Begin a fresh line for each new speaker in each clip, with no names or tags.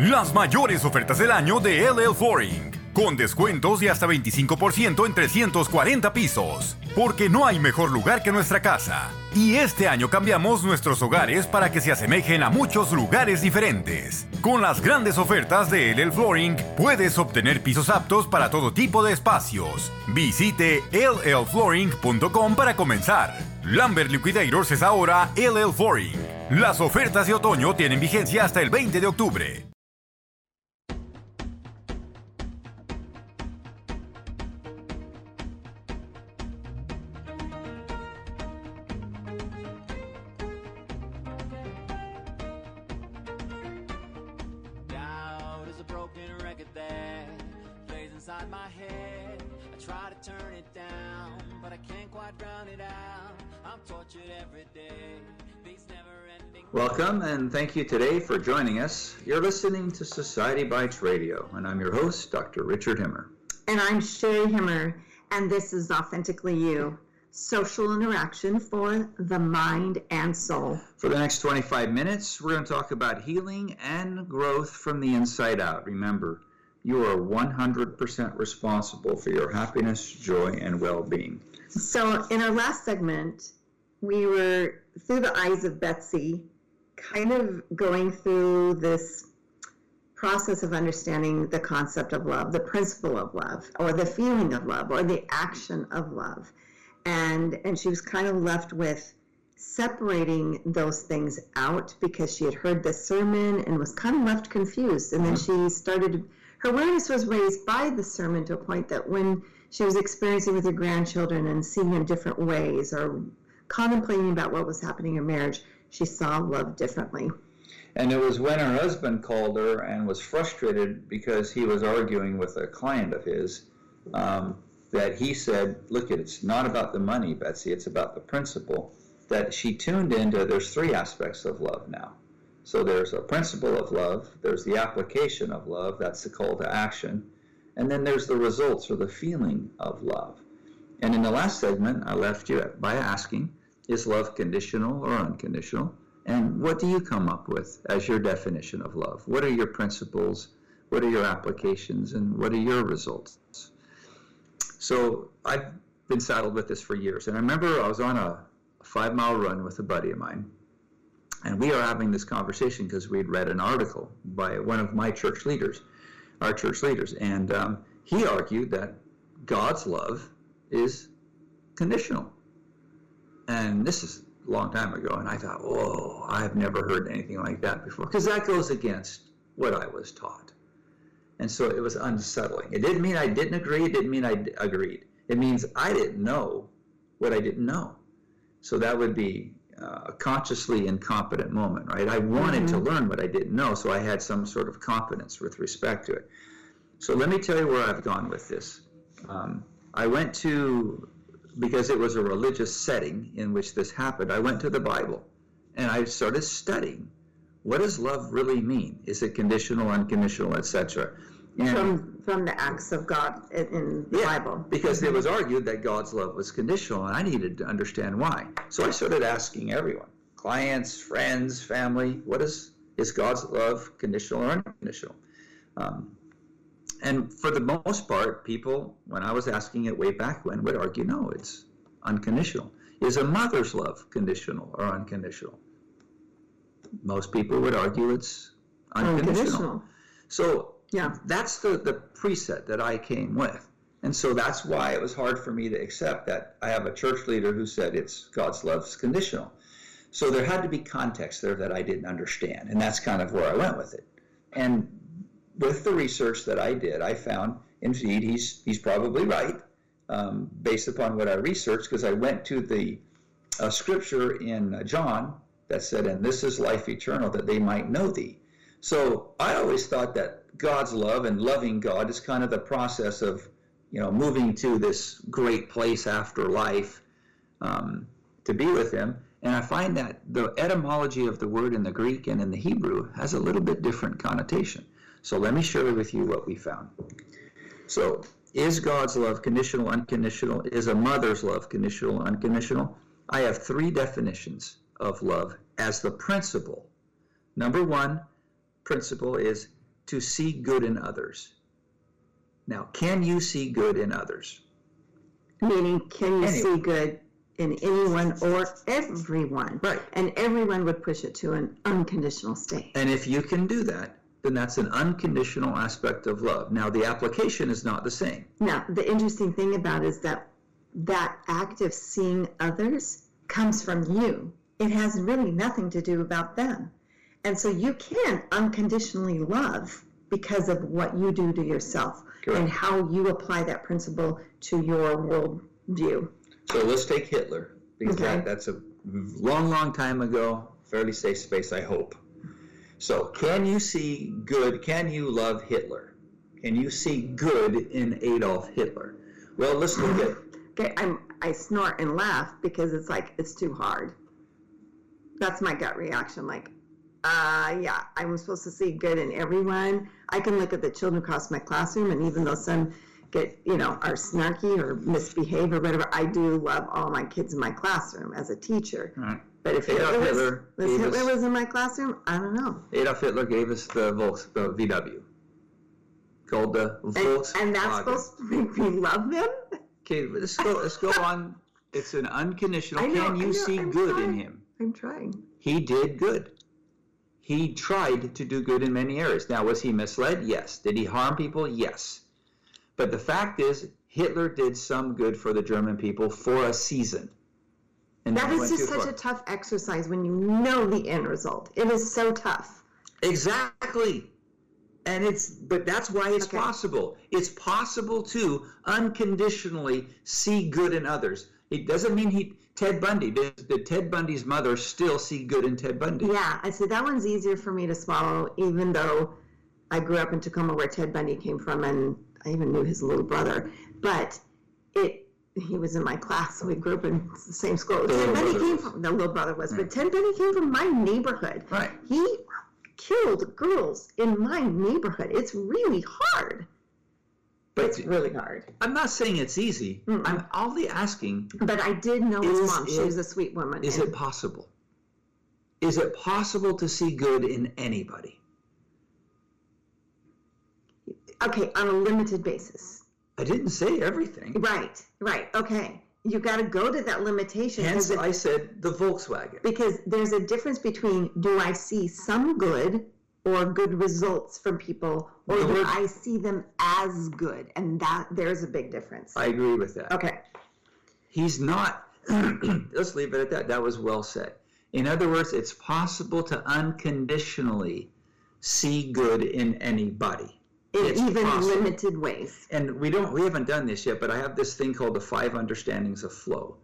Las mayores ofertas del año de LL Flooring. Con descuentos de hasta 25% en 340 pisos. Porque no hay mejor lugar que nuestra casa. Y este año cambiamos nuestros hogares para que se asemejen a muchos lugares diferentes. Con las grandes ofertas de LL Flooring, puedes obtener pisos aptos para todo tipo de espacios. Visite llflooring.com para comenzar. Lambert Liquidators es ahora LL Flooring. Las ofertas de otoño tienen vigencia hasta el 20 de octubre.
Welcome and thank you today for joining us. You're listening to Society Bites Radio, and I'm your host, Dr. Richard Himmer.
And I'm Sherry Himmer, and this is Authentically You social interaction for the mind and soul.
For the next 25 minutes, we're going to talk about healing and growth from the inside out. Remember, you are 100% responsible for your happiness, joy, and well being.
So, in our last segment, we were through the eyes of Betsy, kind of going through this process of understanding the concept of love, the principle of love, or the feeling of love, or the action of love. And, and she was kind of left with separating those things out because she had heard the sermon and was kind of left confused. And then she started, her awareness was raised by the sermon to a point that when she was experiencing with her grandchildren and seeing in different ways or contemplating about what was happening in marriage, she saw love differently.
And it was when her husband called her and was frustrated because he was arguing with a client of his um, that he said, Look, it's not about the money, Betsy, it's about the principle. That she tuned into there's three aspects of love now. So there's a principle of love, there's the application of love, that's the call to action, and then there's the results or the feeling of love. And in the last segment, I left you by asking, Is love conditional or unconditional? And what do you come up with as your definition of love? What are your principles? What are your applications? And what are your results? So I've been saddled with this for years. And I remember I was on a five mile run with a buddy of mine. And we are having this conversation because we'd read an article by one of my church leaders, our church leaders. And um, he argued that God's love is conditional. And this is a long time ago. And I thought, whoa, I've never heard anything like that before. Because that goes against what I was taught. And so it was unsettling. It didn't mean I didn't agree. It didn't mean I d- agreed. It means I didn't know what I didn't know. So that would be uh, a consciously incompetent moment, right? I wanted to learn what I didn't know, so I had some sort of confidence with respect to it. So let me tell you where I've gone with this. Um, I went to, because it was a religious setting in which this happened, I went to the Bible and I started studying what does love really mean? Is it conditional, unconditional, etc.?
From, from the acts of God in, the
yeah,
Bible.
because it was argued that God's love was conditional, and I needed to understand why. So I started asking everyone, clients, friends, family, what is is God's love conditional or unconditional? Um, and for the most part, people, when I was asking it way back when, would argue, no, it's unconditional. Is a mother's love conditional or unconditional? Most people would argue it's unconditional.
Unconditional.
So
Yeah.
that's the, the preset that I came with. And so that's why it was hard for me to accept that I have a church leader who said it's God's love's conditional. So there had to be context there that I didn't understand. And that's kind of where I went with it. And with the research that I did, I found indeed he's he's probably right um, based upon what I researched because I went to the uh, scripture in uh, John that said, "And this is life eternal, that they might know thee." So I always thought that God's love and loving God is kind of the process of you know moving to this great place after life um, to be with Him. And I find that the etymology of the word in the Greek and in the Hebrew has a little bit different connotation. So let me share with you what we found. So, is God's love conditional, unconditional? Is a mother's love conditional, unconditional? I have three definitions of love as the principle. Number one principle is to see good in others. Now, can you see good in others?
Meaning, can you see good in anyone or everyone?
Right.
And everyone would push it to an unconditional state.
And if you can do that, then that's an unconditional aspect of love. Now, the application is not the same.
Now, the interesting thing about it is that that act of seeing others comes from you. It has really nothing to do about them. And so you can unconditionally love because of what you do to yourself
Correct.
and how you apply that principle to your worldview.
So let's take Hitler, because
Okay.
that, that's a long, long time ago, fairly safe space, I hope. So, can you see good? Can you love Hitler? Can you see good in Adolf Hitler? Well, let's look at
Okay, I'm I snort and laugh because it's like it's too hard. That's my gut reaction. Like, uh, yeah, I'm supposed to see good in everyone. I can look at the children across my classroom, and even though some get, you know, are snarky or misbehave or whatever, I do love all my kids in my classroom as a teacher.
Right.
But if
Adolf
Hitler, was,
Hitler
was Hitler
us-
was in my classroom, I don't know.
Adolf Hitler gave us the Volks, the VW, called the
And,
Volkswagen.
and that's supposed to make me love them.
Okay, let's go. Let's go on. It's an unconditional.
Know,
Can you
know,
see
I'm
good in
trying.
him?
I'm trying.
He did good. He tried to do good in many areas. Now, was he misled? Yes. Did he harm people? Yes. But the fact is, Hitler did some good for the German people for a season. And
That is just such
far.
a tough exercise when you know the end result. It is so tough.
Exactly. And it's, but that's why it's
Okay.
possible. It's possible to unconditionally see good in others. It doesn't mean he, Ted Bundy, did, did Ted Bundy's mother still see good in Ted Bundy?
Yeah, I said that one's easier for me to swallow, even though I grew up in Tacoma where Ted Bundy came from, and I even knew his little brother. But it, he was in my class. We grew up in the same school.
The
Bundy
brother
came from the little brother was, but hmm. Ted Bundy came from my neighborhood.
Right.
He killed girls in my neighborhood. It's really hard.
But
It's really hard.
I'm not saying it's easy.
Mm-mm.
I'm only asking,
But I did know his
Is
mom. She was a sweet woman.
is it possible? Is it possible to see good in anybody?
okay on a limited basis?
I didn't say everything.
Right, right. Okay. You got to go to that limitation
Hence,
it-
I said the Volkswagen.
because there's a difference between do I see some good or good results from people or
The
do I see them as good? And that there's a big difference.
I agree with that.
Okay.
He's not, let's leave it at that. That was well said. In other words, it's possible to unconditionally see good in anybody.
In
It's
even
possible.
limited ways.
and we don't we haven't done this yet but i have this thing called the five understandings of flow.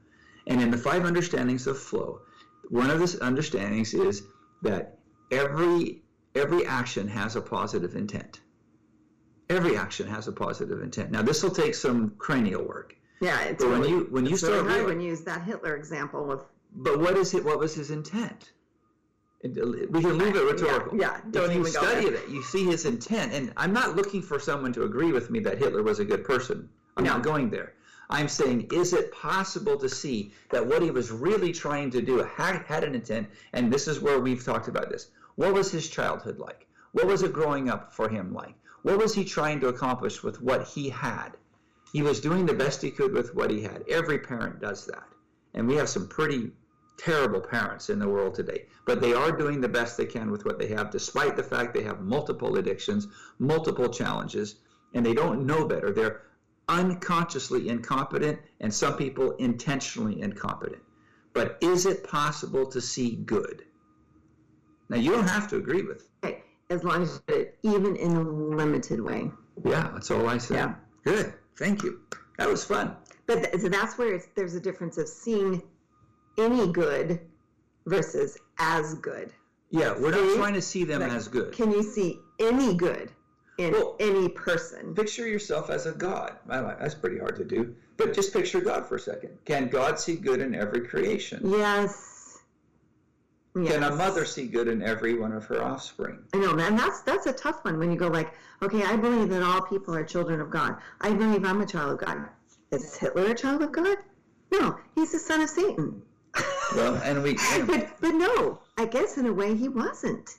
And in the five understandings of flow one of the understandings is that every every action has a positive intent. Every action has a positive intent. Now this will take some cranial work.
Yeah, it's
but when you when you
really
start
hard
reali-
when you use that Hitler example of
but what is it what was his intent we can leave it rhetorical.
yeah, don't
if you
even go
study it, you see his intent. And I'm not looking for someone to agree with me that Hitler was a good person. I'm
No.
not mm-hmm. going there. I'm saying, is it possible to see that what he was really trying to do had, had an intent? And this is where we've talked about this. What was his childhood like? What was it growing up for him like? What was he trying to accomplish with what he had? He was doing the best he could with what he had. Every parent does that. And we have some pretty terrible parents in the world today, but they are doing the best they can with what they have, despite the fact they have multiple addictions, multiple challenges, and they don't know better. They're unconsciously incompetent, and some people intentionally incompetent. But is it possible to see good? Now, you don't have to agree with.
okay, as long as it even in a limited way.
Yeah, that's all I said.
Yeah.
Good. Thank you. That was fun.
But th- so that's where it's, there's a difference of seeing any good versus as good.
Yeah, we're not trying to see them
Like,
as good.
Can you see any good in
Well-
any person?
Picture yourself as a God. That's pretty hard to do. But just picture God for a second. Can God see good in every creation?
Yes. Yes.
Can a mother see good in every one of her offspring?
I know, man. That's that's a tough one when you go like, okay, I believe that all people are children of God. I believe I'm a child of God. Is Hitler a child of God? No, he's the son of Satan.
Well, and we.
but but no, I guess in a way he wasn't.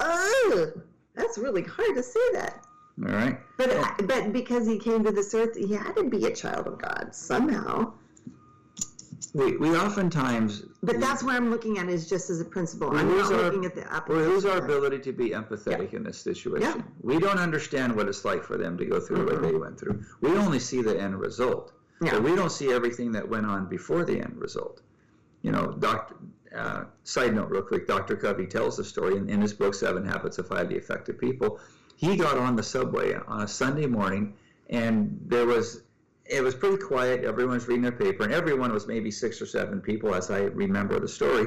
Oh, That's really hard to say that.
All right.
But but because he came to this earth, he had to be a child of God somehow.
We, we oftentimes
But that's where I'm looking at is just as a principle.
We
I'm not
our-
looking at the
we
application.
lose our ability to be empathetic in this situation.
Yeah.
We don't understand what it's like for them to go through what they mm-hmm. went through. We only see the end result.
Yeah.
But we don't see everything that went on before the end result. You know, Doctor. Uh, side note, real quick. Dr. Covey tells the story in, in his book Seven Habits of Highly Effective People. He got on the subway on a Sunday morning, and there was it was pretty quiet. Everyone was reading their paper, and everyone was maybe six or seven people, as I remember the story.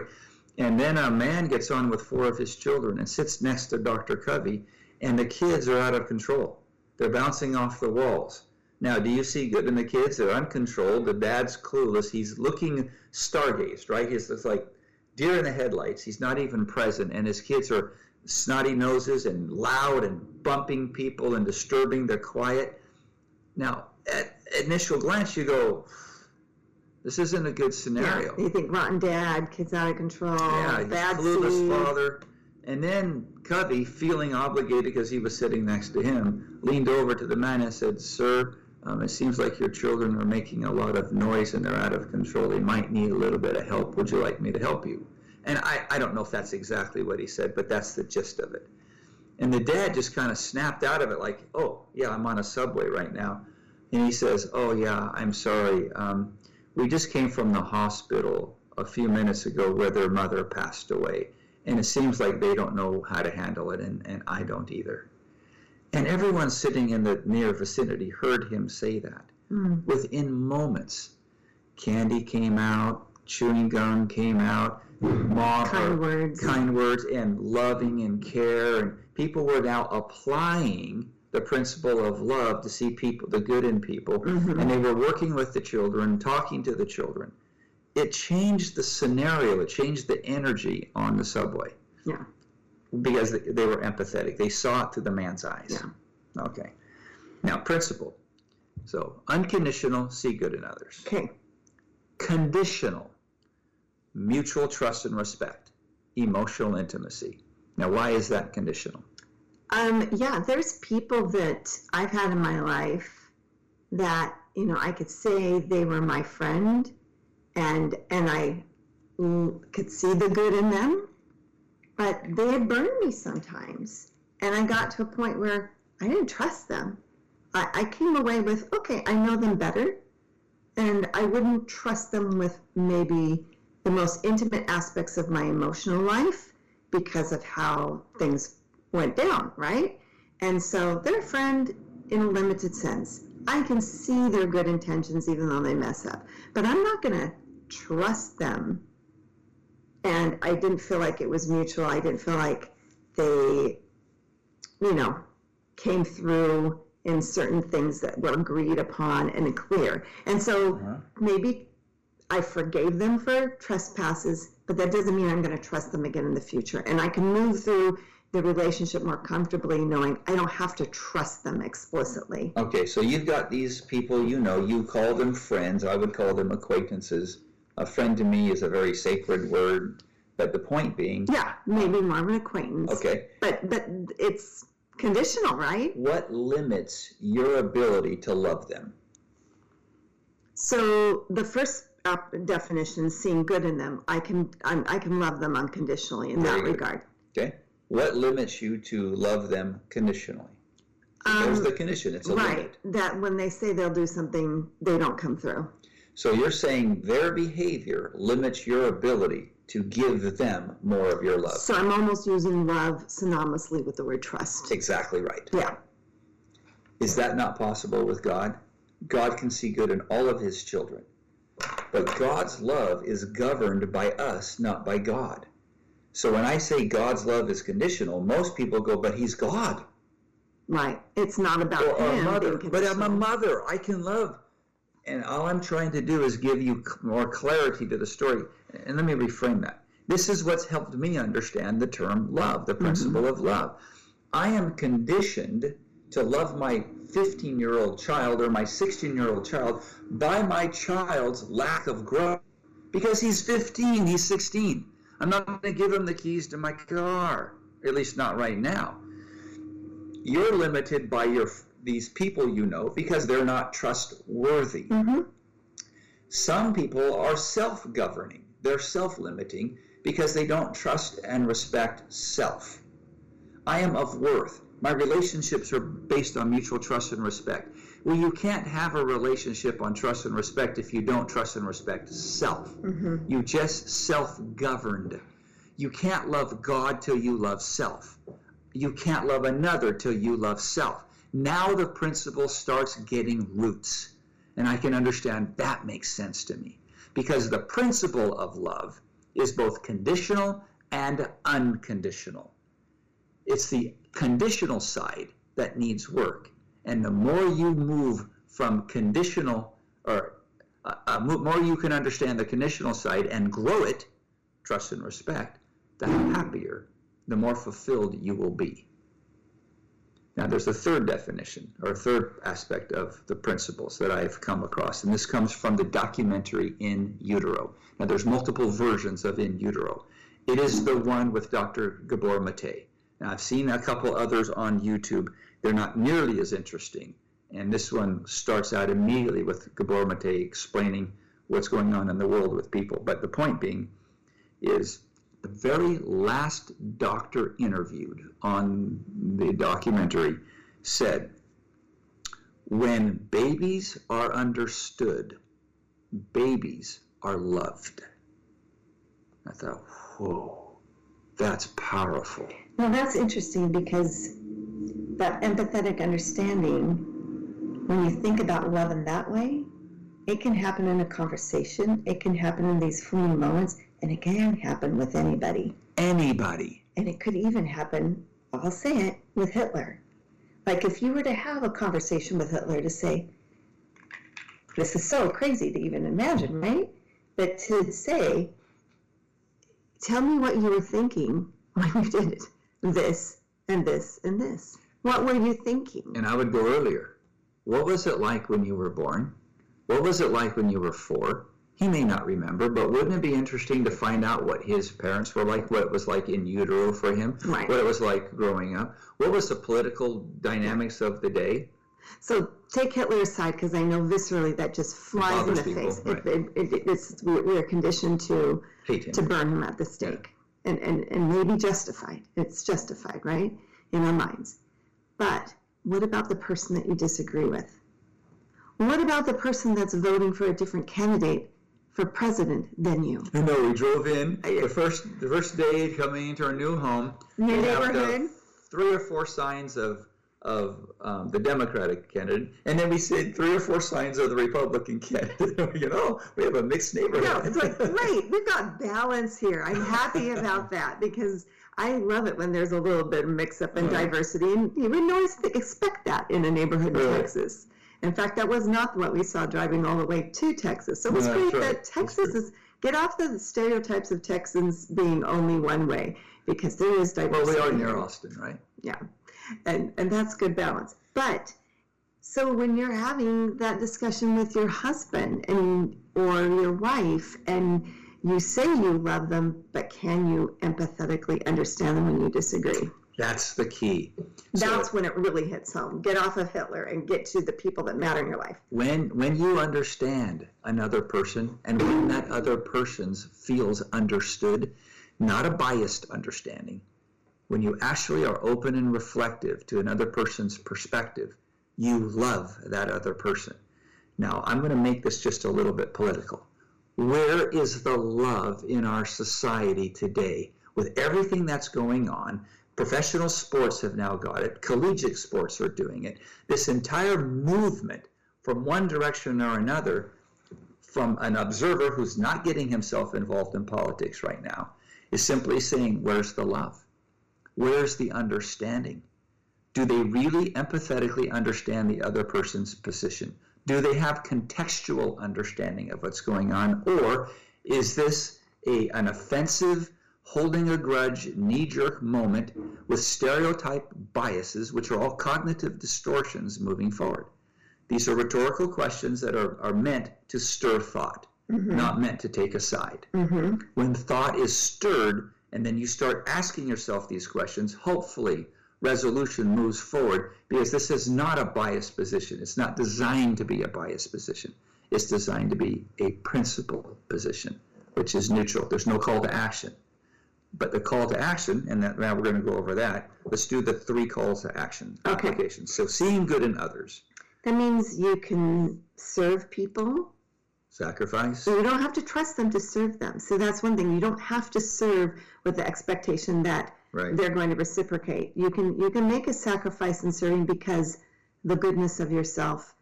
And then a man gets on with four of his children and sits next to Dr. Covey, and the kids are out of control. They're bouncing off the walls. Now, do you see good in the kids? They're uncontrolled. The dad's clueless. He's looking stargazed, right? He's like deer in the headlights. He's not even present, and his kids are snotty noses and loud and bumping people and disturbing their quiet. Now, at initial glance, you go, "This isn't a good
Yeah.
scenario."
You think rotten dad, kids out of control,
Yeah,
bad
clueless
seed.
father. And then Covey, feeling obligated because he was sitting next to him, leaned over to the man and said, Sir, um, it seems like your children are making a lot of noise and they're out of control. They might need a little bit of help. Would you like me to help you? And I, I don't know if that's exactly what he said, but that's the gist of it. And the dad just kind of snapped out of it, like, Oh, yeah, I'm on a subway right now. And he says, Oh, yeah, I'm sorry. Um, we just came from the hospital a few minutes ago where their mother passed away. And it seems like they don't know how to handle it, and, and I don't either. And everyone sitting in the near vicinity heard him say that.
Mm.
Within moments, candy came out, chewing gum came out, mom,
Kind words.
kind words, and loving and care. And people were now applying the principle of love to see people, the good in people,
Mhm.
and they were working with the children, talking to the children. It changed the scenario. It changed the energy on the subway
Yeah.
Because they, were empathetic. They saw it through the man's eyes.
Yeah.
Okay. Now, principle. So, unconditional, see good in others.
Okay.
Conditional, mutual trust and respect, emotional intimacy. Now, why is that conditional?
Um, yeah, there's people that I've had in my life that you know I could say they were my friend, and and I could see the good in them, but they had burned me sometimes, and I got to a point where I didn't trust them. I, I came away with okay, I know them better, and I wouldn't trust them with maybe the most intimate aspects of my emotional life because of how things went down, right? And so they're a friend in a limited sense. I can see their good intentions even though they mess up, but I'm not going to trust them. And I didn't feel like it was mutual. I didn't feel like they, you know, came through in certain things that were agreed upon and clear. And so
Uh-huh.
maybe I forgave them for trespasses, but that doesn't mean I'm going to trust them again in the future. And I can move through the relationship more comfortably knowing I don't have to trust them explicitly.
Okay, so you've got these people you know, you call them friends, I would call them acquaintances. A friend to me is a very sacred word, but the point being,
Yeah, maybe more of an acquaintance.
okay,
But but it's conditional, right?
what limits your ability to love them?
So the first uh, definition, seeing good in them, I can I'm, I can love them unconditionally in
Very
that
good.
regard.
Okay? What limits you to love them conditionally? There's
Um,
the condition, it's a
Right,
limit.
that when they say they'll do something, they don't come through.
So you're saying their behavior limits your ability to give them more of your love.
So I'm almost using love synonymously with the word trust.
Exactly right.
Yeah.
Is that not possible with God? God can see good in all of his children. But God's love is governed by us, not by God. So when I say God's love is conditional, most people go, but he's God.
Right. It's not about
Or
him
mother. But I'm a mother. I can love. And all I'm trying to do is give you more clarity to the story. And let me reframe that. This is what's helped me understand the term love, the mm-hmm. principle of love. I am conditioned to love my 15 year old child or my 16 year old child by my child's lack of growth. Because he's 15, he's 16. I'm not going to give him the keys to my car, at least not right now. You're limited by your these people you know because they're not trustworthy.
Mhm.
Some people are self-governing. They're self-limiting because they don't trust and respect self. I am of worth. My relationships are based on mutual trust and respect. Well, you can't have a relationship on trust and respect if you don't trust and respect self. You just self governed. You can't love God till you love self. You can't love another till you love self. Now the principle starts getting roots. And I can understand that makes sense to me. Because the principle of love is both conditional and unconditional. It's the conditional side that needs work. And the more you move from conditional, or uh, uh, more you can understand the conditional side and grow it, trust and respect, the happier, the more fulfilled you will be. Now, there's a third definition or a third aspect of the principles that I've come across, and this comes from the documentary In Utero. Now, there's multiple versions of In Utero. It is the one with Dr. Gabor Mate. Now, I've seen a couple others on YouTube. They're not nearly as interesting. And this one starts out immediately with Gabor Mate explaining what's going on in the world with people. But the point being is the very last doctor interviewed on the documentary said, when babies are understood, babies are loved. I thought, whoa, that's powerful.
Well, that's interesting because that empathetic understanding, when you think about love in that way, it can happen in a conversation, it can happen in these fleeting moments, and it can happen with anybody.
Anybody.
And it could even happen, I'll say it, with Hitler. Like if you were to have a conversation with Hitler to say, this is so crazy to even imagine, right? But to say, tell me what you were thinking when you did it. this and this and this. What were you thinking?
And I would go earlier. What was it like when you were born? What was it like when you were four? He may not remember, but wouldn't it be interesting to find out what his parents were like, what it was like in utero for him,
Right.
what it was like growing up? What was the political dynamics of the day?
So take Hitler aside because I know viscerally that just flies in the
people,
face.
right.
It, it, it, it's, we, are conditioned to to burn him at the stake and, and, and maybe justified. It's justified, right? In our minds. But what about the person that you disagree with? What about the person that's voting for a different candidate for president than you?
You know, we drove in the first the first day coming into our new home.
New neighborhood?
Three or four signs of of um, the Democratic candidate, and then we see three or four signs of the Republican candidate. you know, oh, we have a mixed neighborhood.
No, it's like, great, we've got balance here. I'm happy about that because I love it when there's a little bit of mix up and diversity. And you wouldn't always expect that in a neighborhood in
Really?
Texas. In fact, that was not what we saw driving all the way to Texas. So it was
No,
great
right.
that Texas is, get off the stereotypes of Texans being only one way because there is diversity.
well, we are near. Austin, right?
Yeah, and and that's good balance. But so when you're having that discussion with your husband and or your wife, and you say you love them, but can you empathetically understand them when you disagree?
That's the key. So
That's when it really hits home. Get off of Hitler and get to the people that matter in your life.
when when you understand another person and when that other person's feels understood, not a biased understanding, when you actually are open and reflective to another person's perspective, you love that other person. Now, I'm going to make this just a little bit political. Where is the love in our society today with everything that's going on? Professional sports have now got it, collegiate sports are doing it. This entire movement from one direction or another, from an observer who's not getting himself involved in politics right now, is simply saying, Where's the love? Where's the understanding? Do they really empathetically understand the other person's position? Do they have contextual understanding of what's going on? Or is this a, an offensive, holding a grudge, knee jerk moment with stereotype biases, which are all cognitive distortions moving forward? These are rhetorical questions that are, are meant to stir thought, mm-hmm. not meant to take a side. Mm-hmm. When thought is stirred, and then you start asking yourself these questions, hopefully resolution moves forward because this is not a biased position. It's not designed to be a biased position. It's designed to be a principle position, which is neutral. There's no call to action. But the call to action, and that, now we're going to go over that. Let's do the three calls to action
Okay.
applications. So seeing good in others,
That means you can serve people.
sacrifice,
So you don't have to trust them to serve them. So that's one thing. You don't have to serve with the expectation that
right?
they're going to reciprocate. You can you can make a sacrifice in serving because the goodness of yourself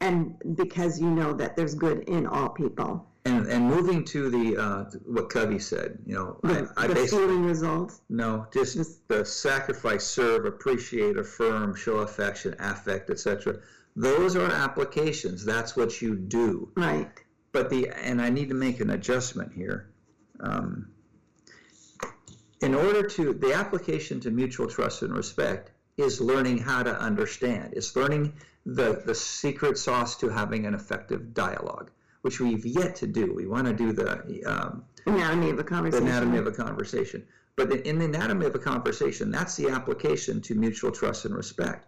and because you know that there's good in all people.
And and moving to the uh, what Covey said, you know,
The,
I, I
the
basically
results.
no, just
Just-
the sacrifice, serve, appreciate, affirm, show affection, affect, etc. Those are applications. That's what you do.
Right.
But the and I need to make an adjustment here. Um, in order to the application to mutual trust and respect is learning how to understand. It's learning the the secret sauce to having an effective dialogue, which we've yet to do. We want to do the um,
Anatomy of a
the
conversation.
anatomy of a conversation. But in the anatomy of a conversation, that's the application to mutual trust and respect.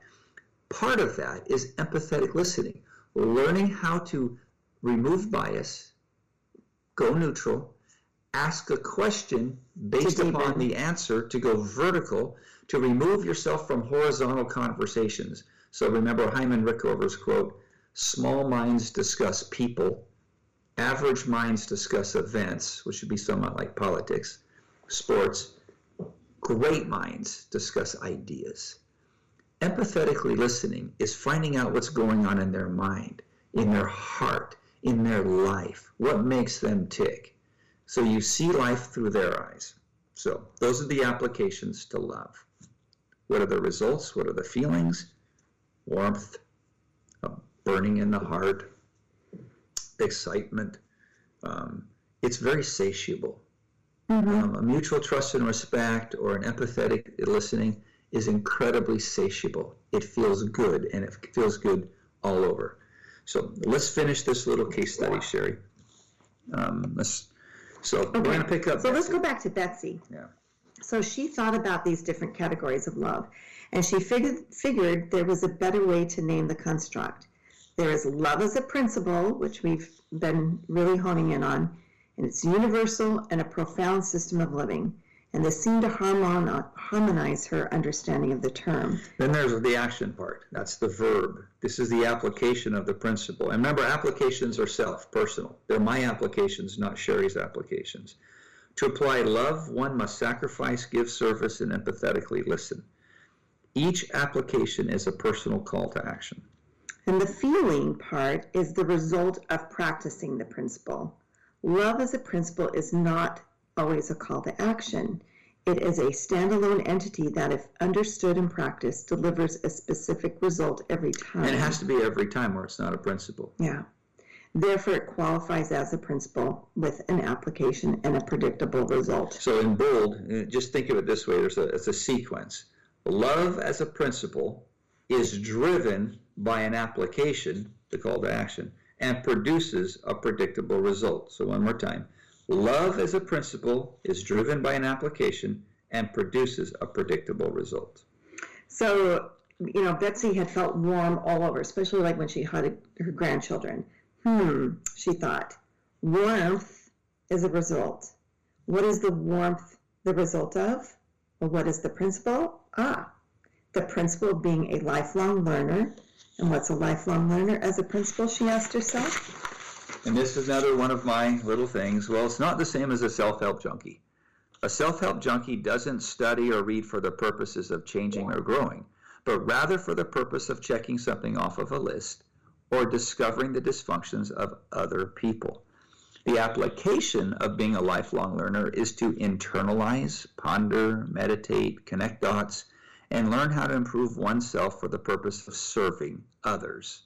Part of that is empathetic listening, learning how to remove bias, go neutral, ask a question based upon the answer to go vertical, to remove yourself from horizontal conversations. So remember Hyman Rickover's quote small minds discuss people, average minds discuss events, which would be somewhat like politics, sports. Great minds discuss ideas. Empathetically listening is finding out what's going on in their mind, in their heart, in their life, what makes them tick. So you see life through their eyes. So those are the applications to love. What are the results? What are the feelings? Warmth, a burning in the heart, excitement. Um, it's very satiable.
Mhm.
Um, a mutual trust and respect or an empathetic listening is incredibly satiable. It feels good and it feels good all over. So let's finish this little case study, Sherry. Um, let's, so we're going to pick up.
So let's go back to Betsy.
Yeah.
So she thought about these different categories of love, and she figured figured there was a better way to name the construct. There is love as a principle, which we've been really honing in on, and it's universal and a profound system of living. And this seemed to harmonize her understanding of the term.
Then there's the action part. That's the verb. This is the application of the principle. And remember, applications are self, personal. They're my applications, not Sherry's applications. To apply love, one must sacrifice, give service, and empathetically listen. Each application is a personal call to action.
And the feeling part is the result of practicing the principle. Love as a principle is not always a call to action. It is a standalone entity that, if understood and practiced, delivers a specific result every time.
And it has to be every time or it's not a principle.
Yeah. Therefore, it qualifies as a principle with an application and a predictable result.
So in bold, just think of it this way: there's a it's a sequence. Love as a principle is driven by an application, the call to action, and produces a predictable result. So one more time: love as a principle is driven by an application and produces a predictable result.
So, you know, Betsy had felt warm all over, especially like when she hugged her grandchildren. Hmm, she thought, warmth is a result. What is the warmth the result of? Well, what is the principle? Ah, the principle of being a lifelong learner. And what's a lifelong learner as a principle, she asked herself?
And this is another one of my little things. Well, it's not the same as a self-help junkie. A self-help junkie doesn't study or read for the purposes of changing or growing, but rather for the purpose of checking something off of a list or discovering the dysfunctions of other people. The application of being a lifelong learner is to internalize, ponder, meditate, connect dots, and learn how to improve oneself for the purpose of serving others.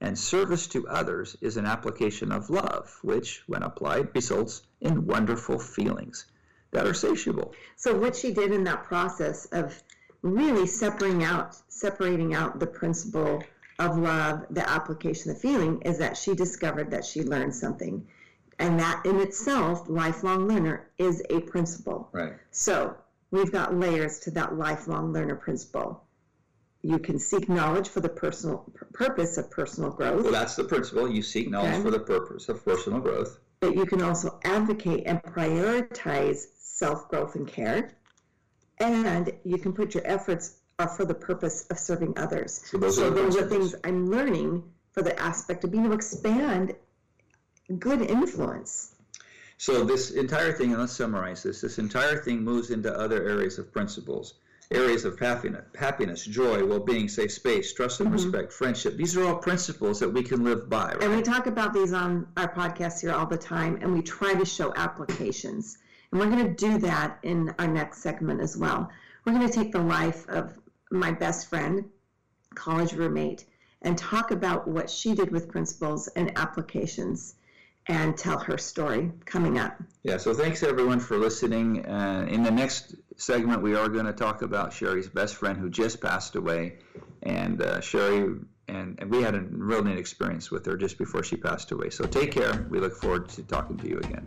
And service to others is an application of love, which, when applied, results in wonderful feelings that are satiable.
So what she did in that process of really separating out separating out the principle of love, the application, the feeling, is that she discovered that she learned something. And that in itself, lifelong learner is a principle.
Right.
So we've got layers to that lifelong learner principle. You can seek knowledge for the personal purpose of personal growth.
Well, that's the principle. You seek knowledge
Okay.
for the purpose of personal growth.
but you can also advocate and prioritize self growth and care. And you can put your efforts are for the purpose of serving others.
So those are the
those are things I'm learning for the aspect of being able to expand good influence.
So this entire thing, and let's summarize this, this entire thing moves into other areas of principles. Areas of happiness, happiness, joy, well-being, safe space, trust and respect, friendship. These are all principles that we can live by,
Mm-hmm. And we talk about these on our podcast here all the time, and we try to show applications. And we're going to do that in our next segment as well. We're going to take the life of my best friend, college roommate, and talk about what she did with principles and applications and tell her story coming up.
Yeah, so thanks everyone for listening. Uh, in the next segment, we are going to talk about Sherry's best friend who just passed away. And uh, Sherry, and, and we had a real neat experience with her just before she passed away. So take care. We look forward to talking to you again.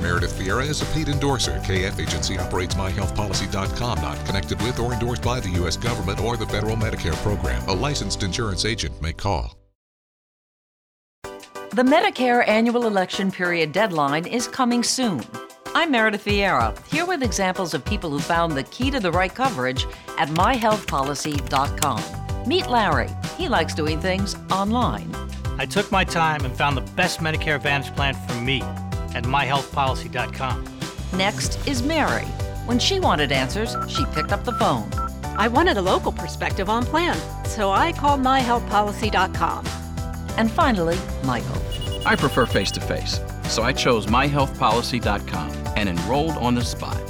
Meredith Vieira is a paid endorser. KF Agency operates myhealthpolicy.com, not connected with or endorsed by the U.S. government or the federal Medicare program. A licensed insurance agent may call.
The Medicare annual election period deadline is coming soon. I'm Meredith Vieira, here with examples of people who found the key to the right coverage at myhealthpolicy.com. Meet Larry. He likes doing things online.
I took my time and found the best Medicare Advantage plan for me at myhealthpolicy.com.
Next is Mary. When she wanted answers, she picked up the phone.
I wanted a local perspective on plan, so I called myhealthpolicy.com.
And finally, Michael.
I prefer face to face, so I chose myhealthpolicy.com and enrolled on the spot.